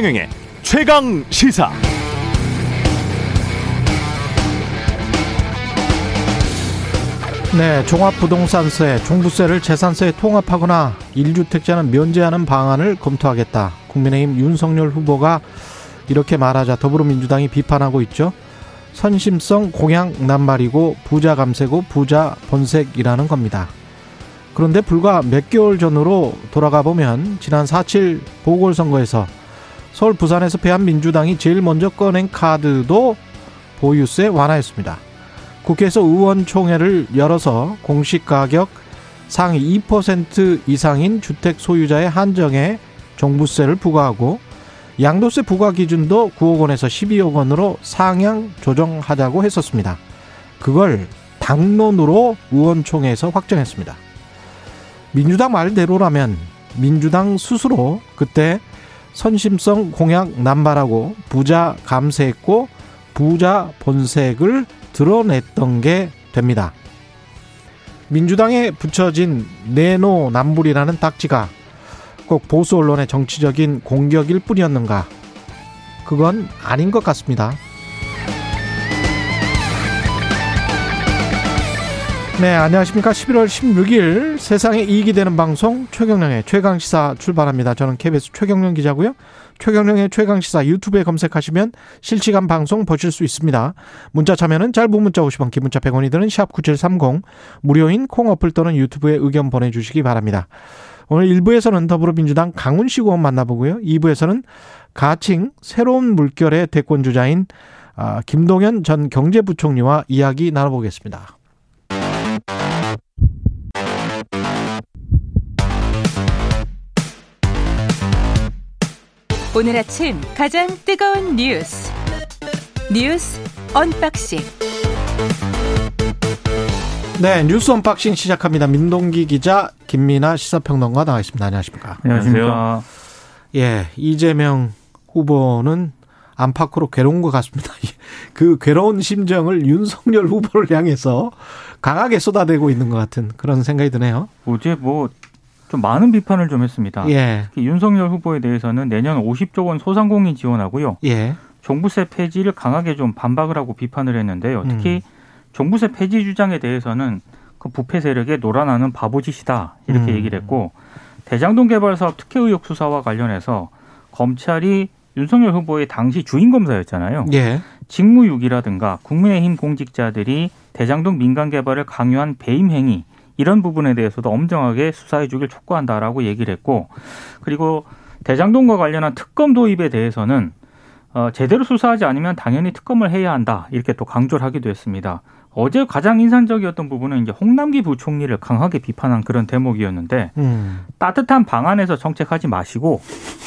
최경영의 최강 시사. 네, 종합부동산세, 종부세를 재산세에 통합하거나 1주택자는 면제하는 방안을 검토하겠다. 국민의힘 윤석열 후보가 이렇게 말하자 더불어민주당이 비판하고 있죠. 선심성 공약 낱말이고 부자 감세고 부자 본색이라는 겁니다. 그런데 불과 몇 개월 전으로 돌아가 보면 지난 4.7 보궐선거에서 서울 부산에서 패한 민주당이 제일 먼저 꺼낸 카드도 보유세 완화였습니다. 국회에서 의원총회를 열어서 공시가격 상위 2% 이상인 주택 소유자의 한정에 종부세를 부과하고 양도세 부과 기준도 9억 원에서 12억 원으로 상향 조정하자고 했었습니다. 그걸 당론으로 의원총회에서 확정했습니다. 민주당 말대로라면 민주당 스스로 그때 선심성 공약 남발하고 부자 감세했고 부자 본색을 드러냈던 게 됩니다. 민주당에 붙여진 내노남불이라는 딱지가 꼭 보수 언론의 정치적인 공격일 뿐이었는가? 그건 아닌 것 같습니다. 네, 안녕하십니까. 11월 16일 세상에 이익이 되는 방송 최경령의 최강시사 출발합니다. 저는 KBS 최경령 기자고요. 최경령의 최강시사 유튜브에 검색하시면 실시간 방송 보실 수 있습니다. 문자 참여는 짧은 문자 50원, 긴 문자 100원이 드는 샵9730 무료인 콩 어플 또는 유튜브에 의견 보내주시기 바랍니다. 오늘 1부에서는 더불어민주당 강훈식 의원 만나보고요. 2부에서는 가칭 새로운 물결의 대권주자인 아, 김동연 전 경제부총리와 이야기 나눠보겠습니다. 오늘 아침 가장 뜨거운 뉴스 뉴스 unboxing 네 뉴스 unboxing 시작합니다. 민동기 기자 김민아 시사평론가 나와 있습니다. 안녕하십니까? 안녕하십니까? 예 이재명 후보는 안팎으로 괴로운 것 같습니다. 그 괴로운 심정을 윤석열 후보를 향해서 강하게 쏟아내고 있는 것 같은 그런 생각이 드네요. 어제 뭐 좀 많은 비판을 좀 했습니다. 예. 특히 윤석열 후보에 대해서는 내년 50조 원 소상공인 지원하고요. 예. 종부세 폐지를 강하게 좀 반박을 하고 비판을 했는데요. 특히 음. 종부세 폐지 주장에 대해서는 그 부패 세력의 놀아나는 바보짓이다 이렇게 음. 얘기를 했고 대장동 개발 사업 특혜 의혹 수사와 관련해서 검찰이 윤석열 후보의 당시 주인 검사였잖아요. 예. 직무유기라든가 국민의힘 공직자들이 대장동 민간 개발을 강요한 배임 행위 이런 부분에 대해서도 엄정하게 수사해 주길 촉구한다라고 얘기를 했고 그리고 대장동과 관련한 특검 도입에 대해서는 어, 제대로 수사하지 않으면 당연히 특검을 해야 한다 이렇게 또 강조를 하기도 했습니다. 어제 가장 인상적이었던 부분은 이제 홍남기 부총리를 강하게 비판한 그런 대목이었는데 음. 따뜻한 방안에서 정책하지 마시고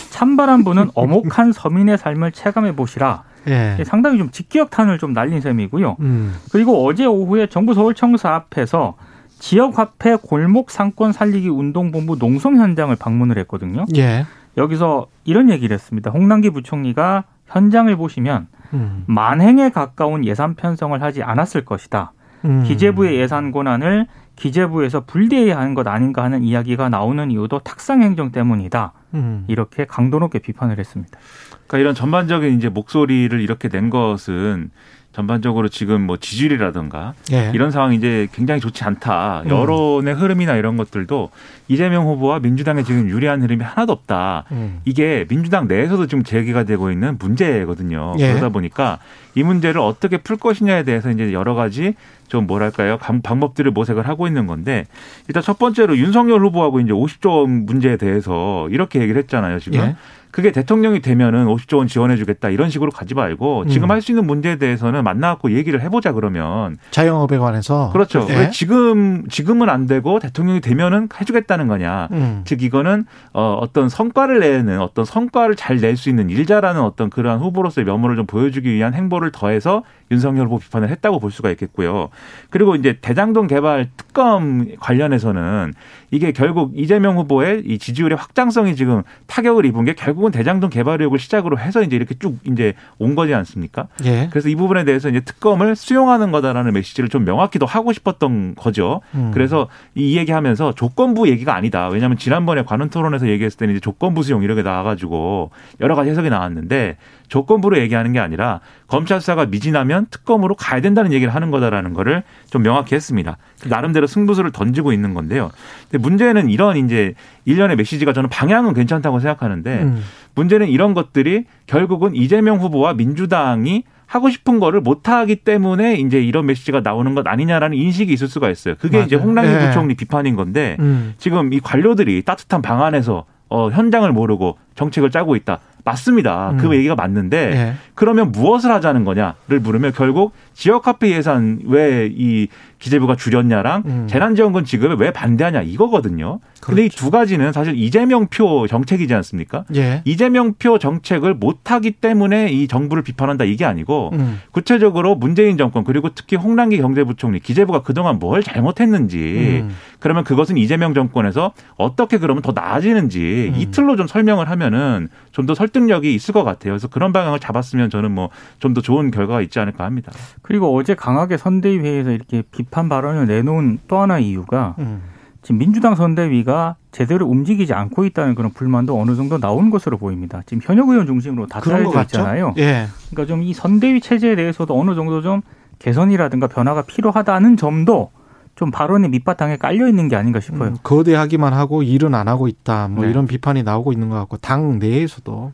찬바람 부는 어목한 서민의 삶을 체감해 보시라. 예. 상당히 좀 직기역탄을 좀 날린 셈이고요. 음. 그리고 어제 오후에 정부 서울청사 앞에서 지역화폐 골목 상권 살리기 운동본부 농성 현장을 방문을 했거든요. 예. 여기서 이런 얘기를 했습니다. 홍남기 부총리가 현장을 보시면 음. 만행에 가까운 예산 편성을 하지 않았을 것이다. 음. 기재부의 예산 권한을 기재부에서 분리해야 하는 것 아닌가 하는 이야기가 나오는 이유도 탁상 행정 때문이다. 음. 이렇게 강도 높게 비판을 했습니다. 그러니까 이런 전반적인 이제 목소리를 이렇게 낸 것은 전반적으로 지금 뭐 지지율이라든가 예. 이런 상황이 이제 굉장히 좋지 않다. 음. 여론의 흐름이나 이런 것들도 이재명 후보와 민주당의 지금 유리한 흐름이 하나도 없다. 음. 이게 민주당 내에서도 지금 제기가 되고 있는 문제거든요. 예. 그러다 보니까 이 문제를 어떻게 풀 것이냐에 대해서 이제 여러 가지 좀 뭐랄까요 방법들을 모색을 하고 있는 건데 일단 첫 번째로 윤석열 후보하고 이제 50조 문제에 대해서 이렇게 얘기를 했잖아요. 지금. 예. 그게 대통령이 되면은 50조 원 지원해주겠다 이런 식으로 가지 말고 지금 음. 할수 있는 문제에 대해서는 만나갖고 얘기를 해보자 그러면 자영업에 관해서 그렇죠. 예? 왜 지금 지금은 안 되고 대통령이 되면은 해주겠다는 거냐. 음. 즉 이거는 어, 어떤 성과를 내는 어떤 성과를 잘 낼 수 있는 일자라는 어떤 그러한 후보로서의 면모를 좀 보여주기 위한 행보를 더해서 윤석열 후보 비판을 했다고 볼 수가 있겠고요. 그리고 이제 대장동 개발 특검 관련해서는 이게 결국 이재명 후보의 이 지지율의 확장성이 지금 타격을 입은 게 결국은 대장동 개발 의혹을 시작으로 해서 이제 이렇게 쭉 이제 온 거지 않습니까? 예. 그래서 이 부분에 대해서 이제 특검을 수용하는 거다라는 메시지를 좀 명확히 더 하고 싶었던 거죠. 음. 그래서 이 얘기하면서 조건부 얘기가 아니다. 왜냐하면 지난번에 관훈 토론에서 얘기했을 때는 이제 조건부 수용 이렇게 나와가지고 여러 가지 해석이 나왔는데 조건부로 얘기하는 게 아니라 검찰 수사가 미진하면 특검으로 가야 된다는 얘기를 하는 거다라는 거를 좀 명확히 했습니다. 나름대로 승부수를 던지고 있는 건데요. 근데 문제는 이런 이제 일련의 메시지가 저는 방향은 괜찮다고 생각하는데 음. 문제는 이런 것들이 결국은 이재명 후보와 민주당이 하고 싶은 거를 못 하기 때문에 이제 이런 메시지가 나오는 것 아니냐라는 인식이 있을 수가 있어요. 그게 맞아요. 이제 홍남기 네. 부총리 비판인 건데 음. 지금 이 관료들이 따뜻한 방 안에서 어 현장을 모르고 정책을 짜고 있다. 맞습니다. 그 음. 그 얘기가 맞는데 네. 그러면 무엇을 하자는 거냐를 물으면 결국 지역 화폐 예산 왜이 기재부가 줄였냐랑 음. 재난지원금 지급에 왜 반대하냐 이거거든요. 그런데 그렇죠. 이두 가지는 사실 이재명 표 정책이지 않습니까? 예. 이재명 표 정책을 못하기 때문에 이 정부를 비판한다 이게 아니고 음. 구체적으로 문재인 정권 그리고 특히 홍남기 경제부총리 기재부가 그동안 뭘 잘못했는지 음. 그러면 그것은 이재명 정권에서 어떻게 그러면 더 나아지는지 음. 이틀로 좀 설명을 하면은 좀 더 설득력이 있을 것 같아요. 그래서 그런 방향을 잡았으면 저는 뭐 좀 더 좋은 결과가 있지 않을까 합니다. 그리고 어제 강하게 선대위회에서 이렇게 비판 발언을 내놓은 또 하나 이유가 음. 지금 민주당 선대위가 제대로 움직이지 않고 있다는 그런 불만도 어느 정도 나온 것으로 보입니다. 지금 현역 의원 중심으로 다 짜여져 있잖아요. 예. 그러니까 좀 이 선대위 체제에 대해서도 어느 정도 좀 개선이라든가 변화가 필요하다는 점도 좀 발언의 밑바탕에 깔려 있는 게 아닌가 싶어요. 음, 거대하기만 하고 일은 안 하고 있다. 뭐 네. 이런 비판이 나오고 있는 것 같고 당 내에서도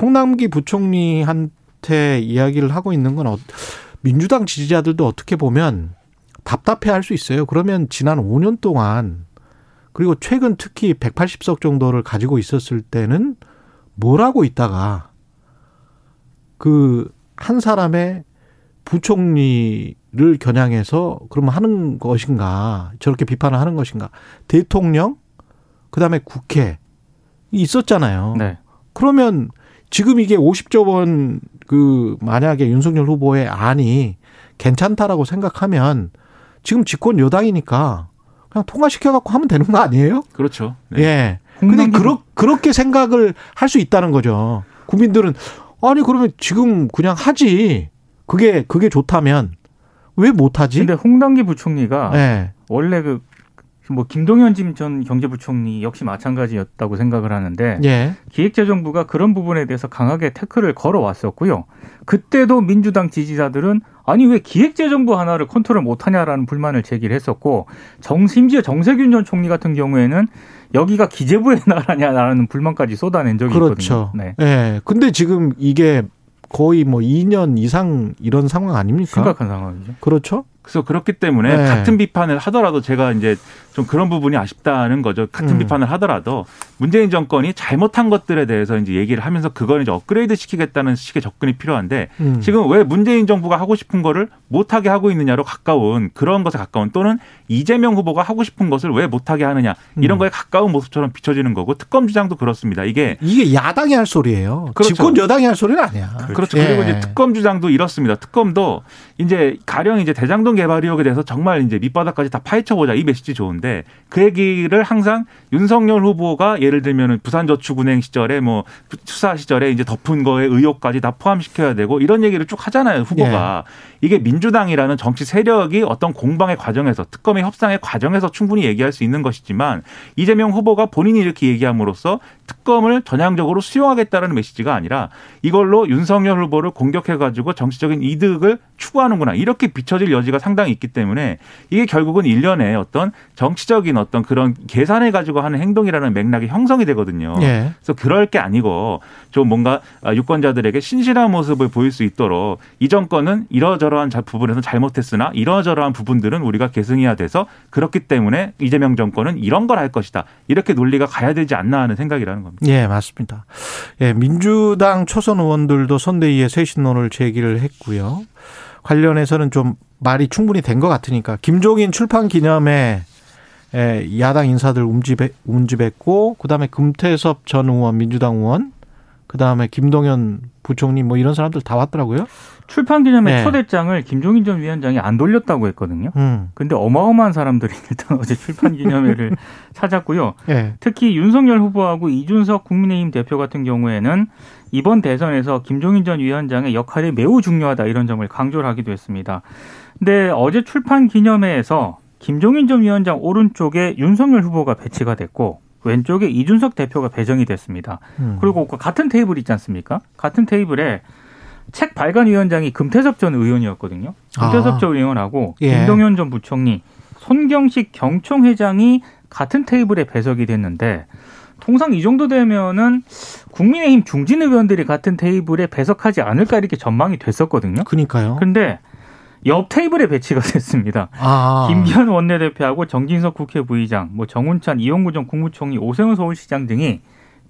홍남기 부총리한테 이야기를 하고 있는 건 어, 민주당 지지자들도 어떻게 보면 답답해 할 수 있어요. 그러면 지난 5년 동안 그리고 최근 특히 180석 정도를 가지고 있었을 때는 뭘 하고 있다가 그 한 사람의 부총리를 겨냥해서 그러면 하는 것인가 저렇게 비판을 하는 것인가 대통령 그다음에 국회 있었잖아요. 네. 그러면 지금 이게 50조 원 그 만약에 윤석열 후보의 안이 괜찮다라고 생각하면 지금 집권 여당이니까 그냥 통과시켜 갖고 하면 되는 거 아니에요? 그렇죠. 네. 예. 근데 그러, 그렇게 생각을 할 수 있다는 거죠. 국민들은 아니 그러면 지금 그냥 하지. 그게 그게 좋다면 왜 못하지? 근데 홍당기 부총리가 네. 원래 그 뭐 김동연 전 경제부총리 역시 마찬가지였다고 생각을 하는데 예. 기획재정부가 그런 부분에 대해서 강하게 태클을 걸어왔었고요. 그때도 민주당 지지자들은 아니 왜 기획재정부 하나를 컨트롤 못하냐라는 불만을 제기를 했었고 정 심지어 정세균 전 총리 같은 경우에는 여기가 기재부의 나라냐라는 불만까지 쏟아낸 적이 그렇죠. 있거든요. 네. 네. 근데 지금 이게 거의 뭐 2년 이상 이런 상황 아닙니까? 심각한 상황이죠. 그렇죠. 그래서 그렇기 때문에 네. 같은 비판을 하더라도 제가 이제 좀 그런 부분이 아쉽다는 거죠. 같은 음. 비판을 하더라도 문재인 정권이 잘못한 것들에 대해서 이제 얘기를 하면서 그걸 이제 업그레이드 시키겠다는 식의 접근이 필요한데 음. 지금 왜 문재인 정부가 하고 싶은 거를 못하게 하고 있느냐로 가까운 그런 것에 가까운 또는 이재명 후보가 하고 싶은 것을 왜 못하게 하느냐 이런 음. 거에 가까운 모습처럼 비춰지는 거고 특검 주장도 그렇습니다. 이게 이게 야당이 할 소리예요. 그렇죠. 집권 여당이 할 소리는 아니야. 그렇죠. 예. 그리고 이제 특검 주장도 이렇습니다. 특검도 이제 가령 이제 대장동 개발 의혹에 대해서 정말 이제 밑바닥까지 다 파헤쳐보자 이 메시지 좋은데 그 얘기를 항상 윤석열 후보가 예를 들면 부산저축은행 시절에 뭐 수사 시절에 이제 덮은 거에 의혹까지 다 포함시켜야 되고 이런 얘기를 쭉 하잖아요 후보가 예. 이게 민주당이라는 정치 세력이 어떤 공방의 과정에서 특검의 협상의 과정에서 충분히 얘기할 수 있는 것이지만 이재명 후보가 본인이 이렇게 얘기함으로써 특검을 전향적으로 수용하겠다는 메시지가 아니라 이걸로 윤석열 후보를 공격해 가지고 정치적인 이득을 추구하는구나 이렇게 비춰질 여지가 상당히 있기 때문에 이게 결국은 일련의 어떤 정치적인 어떤 그런 계산해 가지고 하는 행동이라는 맥락이 형성이 되거든요. 예. 그래서 그럴 게 아니고 좀 뭔가 유권자들에게 신실한 모습을 보일 수 있도록 이 정권은 이러저러한 부분에서 잘못했으나 이러저러한 부분들은 우리가 계승해야 돼서 그렇기 때문에 이재명 정권은 이런 걸 할 것이다. 이렇게 논리가 가야 되지 않나 하는 생각이라는 겁니다. 예, 맞습니다. 예, 민주당 초선 의원들도 선대위에 쇄신론을 제기를 했고요. 관련해서는 좀 말이 충분히 된 것 같으니까 김종인 출판 기념회 야당 인사들 움집했, 움집했고 그다음에 금태섭 전 의원 민주당 의원 그다음에 김동연 부총리 뭐 이런 사람들 다 왔더라고요. 출판 기념회 네. 초대장을 김종인 전 위원장이 안 돌렸다고 했거든요. 음. 근데 어마어마한 사람들이 일단 어제 출판 기념회를 찾았고요. 네. 특히 윤석열 후보하고 이준석 국민의힘 대표 같은 경우에는 이번 대선에서 김종인 전 위원장의 역할이 매우 중요하다 이런 점을 강조를 하기도 했습니다. 근데 어제 출판 기념회에서 김종인 전 위원장 오른쪽에 윤석열 후보가 배치가 됐고 왼쪽에 이준석 대표가 배정이 됐습니다. 음. 그리고 그 같은 테이블 있지 않습니까? 같은 테이블에 책 발간 위원장이 금태섭 전 의원이었거든요. 금태섭 아. 전 의원하고 예. 김동연 전 부총리, 손경식 경총 회장이 같은 테이블에 배석이 됐는데 통상 이 정도 되면은 국민의힘 중진 의원들이 같은 테이블에 배석하지 않을까 이렇게 전망이 됐었거든요. 그러니까요. 근데 옆 테이블에 배치가 됐습니다. 아. 김기현 원내대표하고 정진석 국회 부의장, 뭐 정운찬, 이용구 전 국무총리, 오세훈 서울시장 등이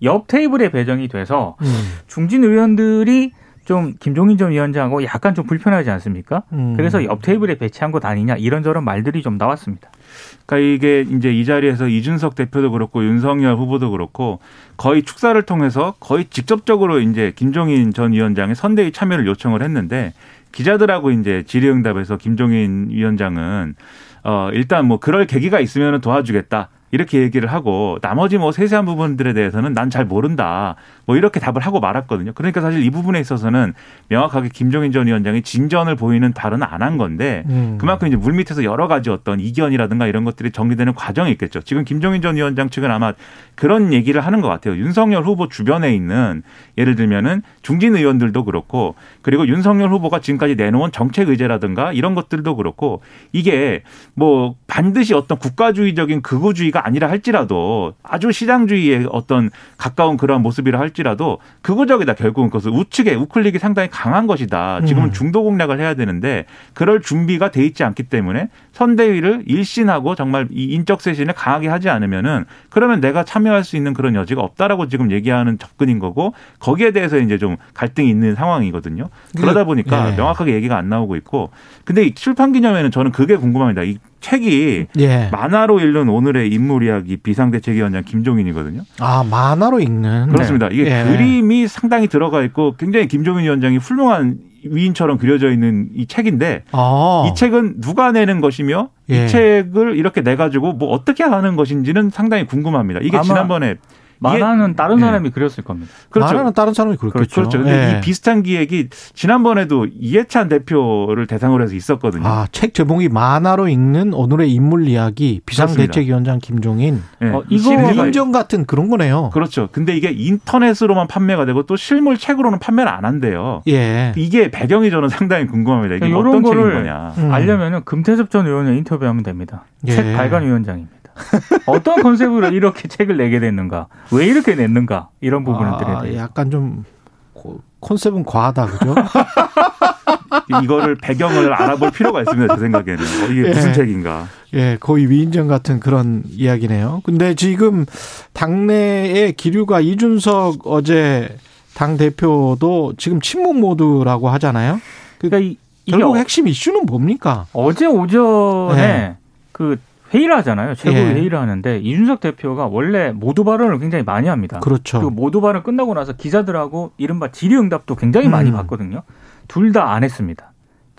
옆 테이블에 배정이 돼서 음. 중진 의원들이 좀 김종인 전 위원장하고 약간 좀 불편하지 않습니까? 음. 그래서 옆 테이블에 배치한 것 아니냐 이런저런 말들이 좀 나왔습니다. 그러니까 이게 이제 이 자리에서 이준석 대표도 그렇고 윤석열 후보도 그렇고 거의 축사를 통해서 거의 직접적으로 이제 김종인 전 위원장의 선대위 참여를 요청을 했는데 기자들하고 이제 질의응답에서 김종인 위원장은 어 일단 뭐 그럴 계기가 있으면 도와주겠다. 이렇게 얘기를 하고 나머지 뭐 세세한 부분들에 대해서는 난 잘 모른다. 뭐 이렇게 답을 하고 말았거든요. 그러니까 사실 이 부분에 있어서는 명확하게 김종인 전 위원장이 진전을 보이는 발언은 안 한 건데 음. 그만큼 이제 물밑에서 여러 가지 어떤 이견이라든가 이런 것들이 정리되는 과정이 있겠죠. 지금 김종인 전 위원장 측은 아마 그런 얘기를 하는 것 같아요. 윤석열 후보 주변에 있는 예를 들면은 중진 의원들도 그렇고 그리고 윤석열 후보가 지금까지 내놓은 정책 의제라든가 이런 것들도 그렇고 이게 뭐 반드시 어떤 국가주의적인 극우주의가 아니라 할지라도 아주 시장주의의 어떤 가까운 그러한 모습이라 할지 라도 극우적이다 결국은 그것을 우측에 우클릭이 상당히 강한 것이다. 지금은 음. 중도 공략을 해야 되는데 그럴 준비가 돼 있지 않기 때문에 선대위를 일신하고 정말 이 인적 쇄신을 강하게 하지 않으면은 그러면 내가 참여할 수 있는 그런 여지가 없다라고 지금 얘기하는 접근인 거고 거기에 대해서 이제 좀 갈등이 있는 상황이거든요. 그러다 보니까 네. 명확하게 얘기가 안 나오고 있고 근데 출판 기념회는 저는 그게 궁금합니다. 이 책이 예. 만화로 읽는 오늘의 인물 이야기 비상대책위원장 김종인이거든요. 아 만화로 읽는 그렇습니다. 이게 예. 그림이 상당히 들어가 있고 굉장히 김종인 위원장이 훌륭한 위인처럼 그려져 있는 이 책인데 아. 이 책은 누가 내는 것이며 예. 이 책을 이렇게 내 가지고 뭐 어떻게 하는 것인지는 상당히 궁금합니다. 이게 지난번에 만화는 다른 네. 사람이 그렸을 겁니다. 그렇죠. 만화는 다른 사람이 그렸겠죠. 그렇죠. 근데 네. 이 비슷한 기획이 지난번에도 이해찬 대표를 대상으로 해서 있었거든요. 아, 책 제목이 만화로 읽는 오늘의 인물 이야기 비상대책위원장 김종인. 네. 어, 이거 인정 같은 그런 거네요. 그렇죠. 근데 이게 인터넷으로만 판매가 되고 또 실물 책으로는 판매를 안 한대요. 예. 이게 배경이 저는 상당히 궁금합니다. 이게 그러니까 어떤 책인 거냐. 음. 알려면은 금태섭 전 의원을 인터뷰하면 됩니다. 예. 책 발간 위원장입니다. 어떤 컨셉으로 이렇게 책을 내게 됐는가? 왜 이렇게 냈는가? 이런 부분들에 아, 대해 약간 좀 컨셉은 과하다, 그죠? 이거를 배경을 알아볼 필요가 있습니다. 제 생각에는 어, 이게 예. 무슨 책인가? 예, 거의 위인전 같은 그런 이야기네요. 근데 지금 당내의 기류가 이준석 어제 당 대표도 지금 침묵 모드라고 하잖아요. 그러니까 이, 결국 핵심 이슈는 뭡니까? 어제 오전에 네. 그 회의를 하잖아요. 최고 예. 회의를 하는데 이준석 대표가 원래 모두 발언을 굉장히 많이 합니다. 그렇죠. 그리고 모두 발언 끝나고 나서 기자들하고 이른바 질의응답도 굉장히 많이 음. 받거든요. 둘 다 안 했습니다.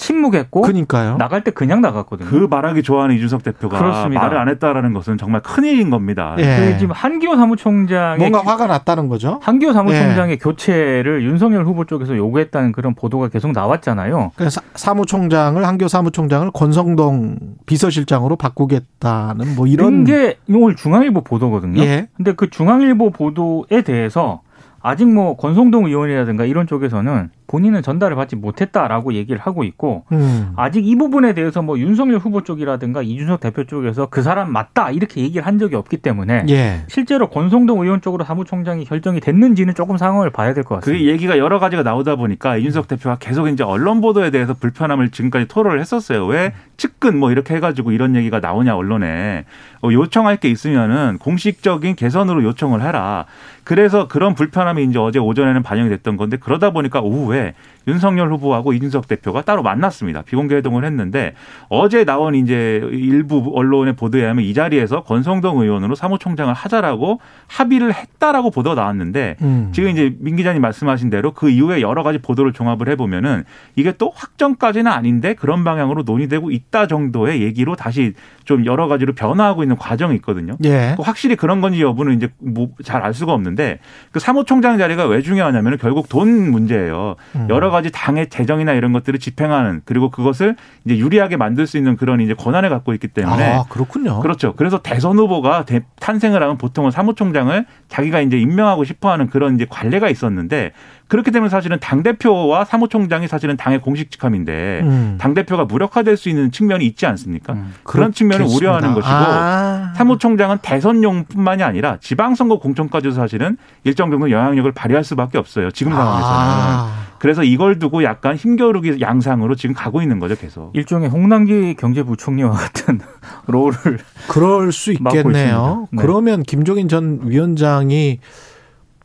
침묵했고 그러니까요. 나갈 때 그냥 나갔거든요. 그 말하기 좋아하는 이준석 대표가 그렇습니다. 말을 안 했다라는 것은 정말 큰일인 겁니다. 예. 그 지금 한기호 사무총장이 뭔가 화가 났다는 거죠. 한기호 사무총장의 예. 교체를 윤석열 후보 쪽에서 요구했다는 그런 보도가 계속 나왔잖아요. 그래서 사무총장을 한기호 사무총장을 권성동 비서실장으로 바꾸겠다는 뭐 이런 게 오늘 중앙일보 보도거든요. 예. 근데 그 중앙일보 보도에 대해서 아직 뭐 권성동 의원이라든가 이런 쪽에서는 본인은 전달을 받지 못했다라고 얘기를 하고 있고 음. 아직 이 부분에 대해서 뭐 윤석열 후보 쪽이라든가 이준석 대표 쪽에서 그 사람 맞다 이렇게 얘기를 한 적이 없기 때문에 예. 실제로 권성동 의원 쪽으로 사무총장이 결정이 됐는지는 조금 상황을 봐야 될 것 같습니다. 그 얘기가 여러 가지가 나오다 보니까 이준석 대표가 계속 이제 언론 보도에 대해서 불편함을 지금까지 토로를 했었어요. 왜 측근 뭐 이렇게 해가지고 이런 얘기가 나오냐 언론에 어, 요청할 게 있으면은 공식적인 개선으로 요청을 해라. 그래서 그런 불편함이 이제 어제 오전에는 반영이 됐던 건데 그러다 보니까 오후에 이후에 윤석열 후보하고 이준석 대표가 따로 만났습니다. 비공개 회동을 했는데 어제 나온 이제 일부 언론의 보도에 의하면 이 자리에서 권성동 의원으로 사무총장을 하자라고 합의를 했다라고 보도가 나왔는데 음. 지금 이제 민 기자님 말씀하신 대로 그 이후에 여러 가지 보도를 종합을 해보면은 이게 또 확정까지는 아닌데 그런 방향으로 논의되고 있다 정도의 얘기로 다시 좀 여러 가지로 변화하고 있는 과정이 있거든요. 예. 확실히 그런 건지 여부는 이제 뭐 잘 알 수가 없는데 그 사무총장 자리가 왜 중요하냐면 결국 돈 문제예요. 음. 여러 가지 당의 재정이나 이런 것들을 집행하는 그리고 그것을 이제 유리하게 만들 수 있는 그런 이제 권한을 갖고 있기 때문에 아, 그렇군요. 그렇죠. 그래서 대선 후보가 탄생을 하면 보통은 사무총장을 자기가 이제 임명하고 싶어하는 그런 이제 관례가 있었는데 그렇게 되면 사실은 당 대표와 사무총장이 사실은 당의 공식 직함인데 음. 당 대표가 무력화될 수 있는 측면이 있지 않습니까? 음. 그런 측면을 우려하는 것이고 아. 사무총장은 대선용뿐만이 아니라 지방선거 공천까지도 사실은 일정 정도 영향력을 발휘할 수밖에 없어요. 지금 상황에서는. 아. 그래서 이걸 두고 약간 힘겨루기 양상으로 지금 가고 있는 거죠, 계속. 일종의 홍남기 경제부총리와 같은 롤을 그럴 수 있겠네요. 네. 그러면 김종인 전 위원장이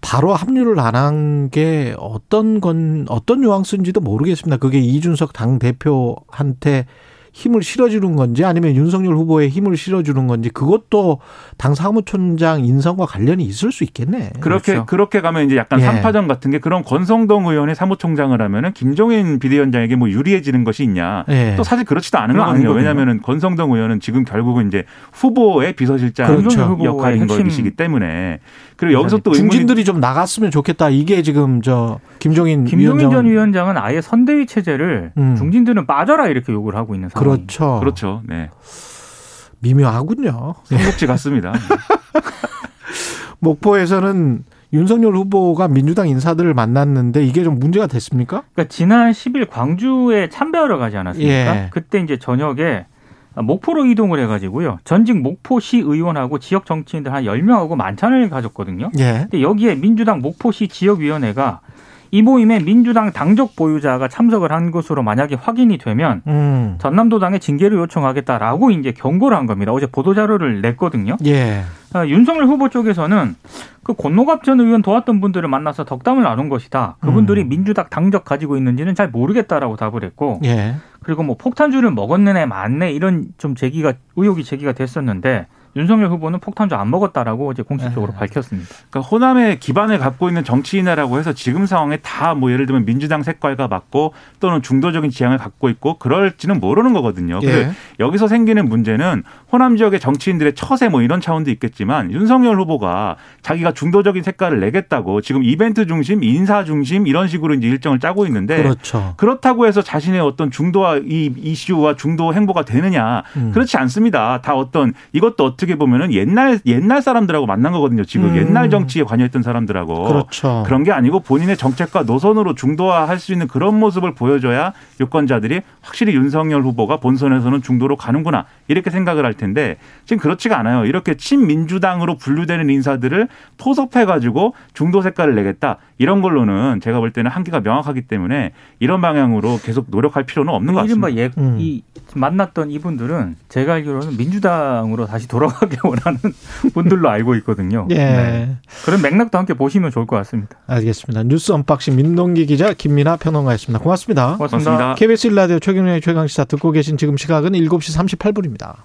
바로 합류를 안 한 게 어떤 건 어떤 뉘앙스인지도 모르겠습니다. 그게 이준석 당 대표한테 힘을 실어주는 건지 아니면 윤석열 후보에 힘을 실어주는 건지 그것도 당 사무총장 인선과 관련이 있을 수 있겠네. 그렇게 그렇죠. 그렇게 가면 이제 약간 예. 삼파전 같은 게 그런 권성동 의원의 사무총장을 하면은 김종인 비대위원장에게 뭐 유리해지는 것이 있냐? 예. 또 사실 그렇지도 않은 거거든요. 왜냐하면은 권성동 의원은 지금 결국은 이제 후보의 비서실장 그렇죠. 역할인 것이기 때문에 그리고 여기서 또 중진들이 좀 나갔으면 좋겠다. 이게 지금 저 김종인 김종인 위원장. 전 위원장은 아예 선대위 체제를 음. 중진들은 빠져라 이렇게 요구를 하고 있는 상황. 그렇죠. 그렇죠. 네. 미묘하군요. 삼국지 같습니다. 목포에서는 윤석열 후보가 민주당 인사들을 만났는데 이게 좀 문제가 됐습니까? 그러니까 지난 10일 광주에 참배하러 가지 않았습니까? 예. 그때 이제 저녁에 목포로 이동을 해가지고요. 전직 목포시 의원하고 지역 정치인들 한 10명하고 만찬을 가졌거든요. 예. 근데 여기에 민주당 목포시 지역위원회가 이 모임에 민주당 당적 보유자가 참석을 한 것으로 만약에 확인이 되면 음. 전남도당에 징계를 요청하겠다라고 이제 경고를 한 겁니다. 어제 보도 자료를 냈거든요. 예. 아, 윤석열 후보 쪽에서는 그 권노갑 전 의원 도왔던 분들을 만나서 덕담을 나눈 것이다. 그분들이 음. 민주당 당적 가지고 있는지는 잘 모르겠다라고 답을 했고, 예. 그리고 뭐 폭탄주를 먹었는 애 맞네 이런 좀 제기가 의혹이 제기가 됐었는데 윤석열 후보는 폭탄주 안 먹었다라고 이제 공식적으로 네. 밝혔습니다. 그러니까 호남의 기반을 갖고 있는 정치인이라고 해서 지금 상황에 다 뭐 예를 들면 민주당 색깔과 맞고 또는 중도적인 지향을 갖고 있고 그럴지는 모르는 거거든요. 예. 여기서 생기는 문제는 호남 지역의 정치인들의 처세 뭐 이런 차원도 있겠지만 윤석열 후보가 자기가 중도적인 색깔을 내겠다고 지금 이벤트 중심, 인사 중심 이런 식으로 이제 일정을 짜고 있는데 그렇죠. 그렇다고 해서 자신의 어떤 중도와 이 이슈와 중도 행보가 되느냐 음. 그렇지 않습니다. 다 어떤 이것도 어떻게 어떻게 보면은 옛날 옛날 사람들하고 만난 거거든요. 지금 음. 옛날 정치에 관여했던 사람들하고 그렇죠. 그런 게 아니고 본인의 정책과 노선으로 중도화할 수 있는 그런 모습을 보여줘야 유권자들이 확실히 윤석열 후보가 본선에서는 중도로 가는구나 이렇게 생각을 할 텐데 지금 그렇지가 않아요. 이렇게 친민주당으로 분류되는 인사들을 포섭해 가지고 중도 색깔을 내겠다 이런 걸로는 제가 볼 때는 한계가 명확하기 때문에 이런 방향으로 계속 노력할 필요는 없는 것 같습니다. 이른바 예, 음. 이 만났던 이분들은 제가 알기로는 민주당으로 다시 돌아가 기 원하는 분들로 알고 있거든요. 예. 네. 그런 맥락도 함께 보시면 좋을 것 같습니다. 알겠습니다. 뉴스 unboxing 민동기 기자 김민아 평론가였습니다. 고맙습니다. 고맙습니다. KBS 일라디오 최경영의 최강시사 듣고 계신 지금 시각은 7시 38분입니다.